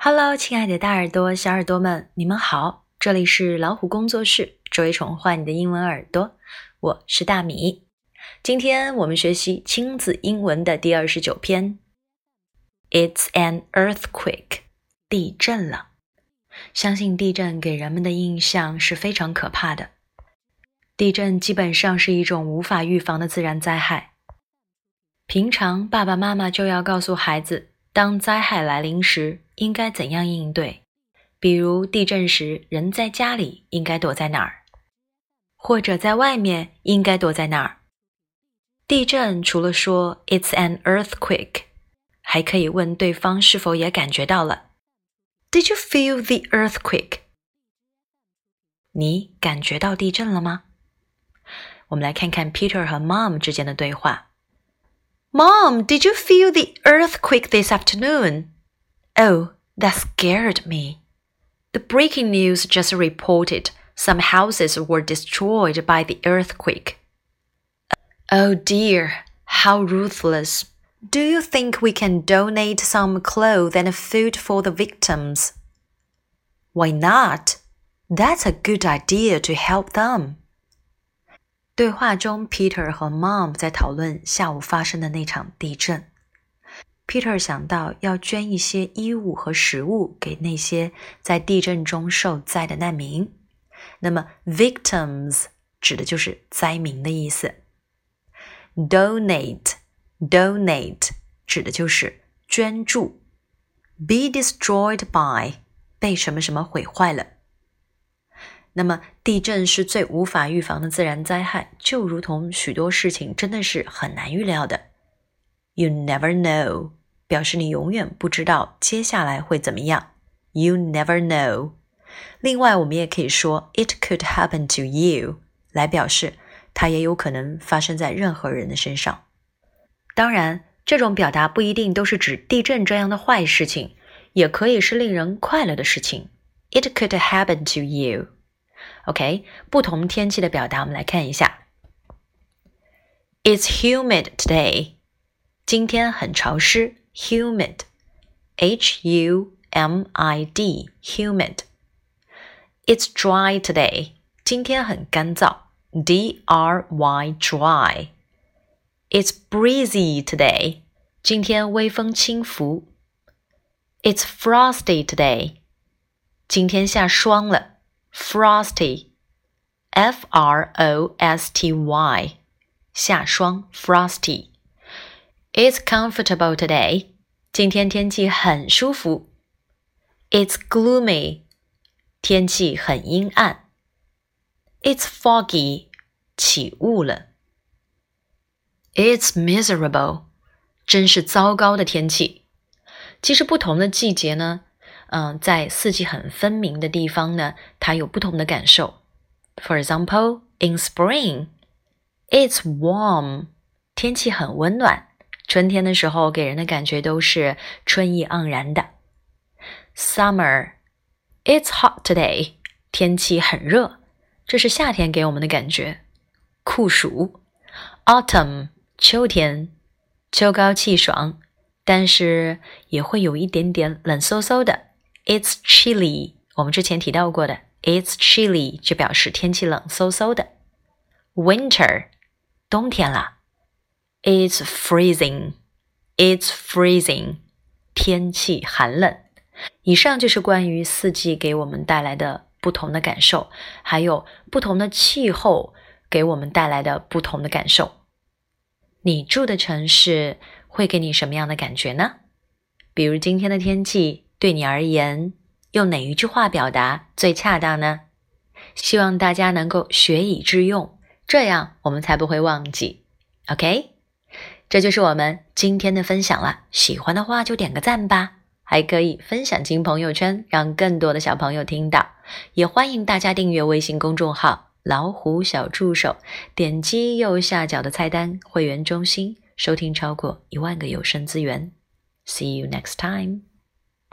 Hello，亲爱的大耳朵、小耳朵们，你们好！这里是老虎工作室，只为宠坏你的英文耳朵，我是大米。今天我们学习亲子英文的第二十九篇。It's an earthquake，地震了。相信地震给人们的印象是非常可怕的。地震基本上是一种无法预防的自然灾害。平常爸爸妈妈就要告诉孩子，当灾害来临时。应该怎样应对？比如地震时，人在家里应该躲在哪儿，或者在外面应该躲在哪儿？地震除了说 "It's an earthquake"，还可以问对方是否也感觉到了。Did you feel the earthquake？你感觉到地震了吗？我们来看看 Peter 和 Mom 之间的对话。Mom, did you feel the earthquake this afternoon? Oh, that scared me. The breaking news just reported some houses were destroyed by the earthquake. Oh dear, how ruthless. Do you think we can donate some clothes and food for the victims? Why not? That's a good idea to help them. 对话中，Peter 和 Mom 在讨论下午发生的那场地震。Peter 想到要捐一些衣物和食物给那些在地震中受灾的难民。那么，victims 指的就是灾民的意思。Donate，donate 指的就是捐助。Be destroyed by 被什么什么毁坏了。那么，地震是最无法预防的自然灾害，就如同许多事情真的是很难预料的。You never know。表示你永远不知道接下来会怎么样。You never know。另外，我们也可以说 "It could happen to you" 来表示它也有可能发生在任何人的身上。当然，这种表达不一定都是指地震这样的坏事情，也可以是令人快乐的事情。It could happen to you。OK，不同天气的表达我们来看一下。It's humid today。今天很潮湿。humid, H U M I D, humid. It's dry today. 今天很干燥，D R Y dry. It's breezy today. 今天微风轻拂。It's frosty today. 今天下霜了 ，frosty. F R O S T Y. 下霜，frosty。it's comfortable today. 今天天气很舒服。It's gloomy. 天气很阴暗。It's foggy. 起雾了。It's miserable. 真是糟糕的天气。其实不同的季节呢， 嗯，在四季很分明的地方呢，它有不同的感受。For example, in spring, it's warm. 天气很温暖。春天的时候，给人的感觉都是春意盎然的。Summer, it's hot today. 天气很热，这是夏天给我们的感觉，酷暑。Autumn, 秋天，秋高气爽，但是也会有一点点冷飕飕的。It's chilly. 我们之前提到过的，It's chilly 就表示天气冷飕飕的。Winter, 冬天了。It's freezing. It's freezing. 天气寒冷。以上就是关于四季给我们带来的不同的感受，还有不同的气候给我们带来的不同的感受。你住的城市会给你什么样的感觉呢？比如今天的天气对你而言，用哪一句话表达最恰当呢？希望大家能够学以致用，这样我们才不会忘记。OK。这就是我们今天的分享了，喜欢的话就点个赞吧，还可以分享进朋友圈，让更多的小朋友听到。也欢迎大家订阅微信公众号“老虎小助手”，点击右下角的菜单“会员中心”，收听超过一万个有声资源。See you next time.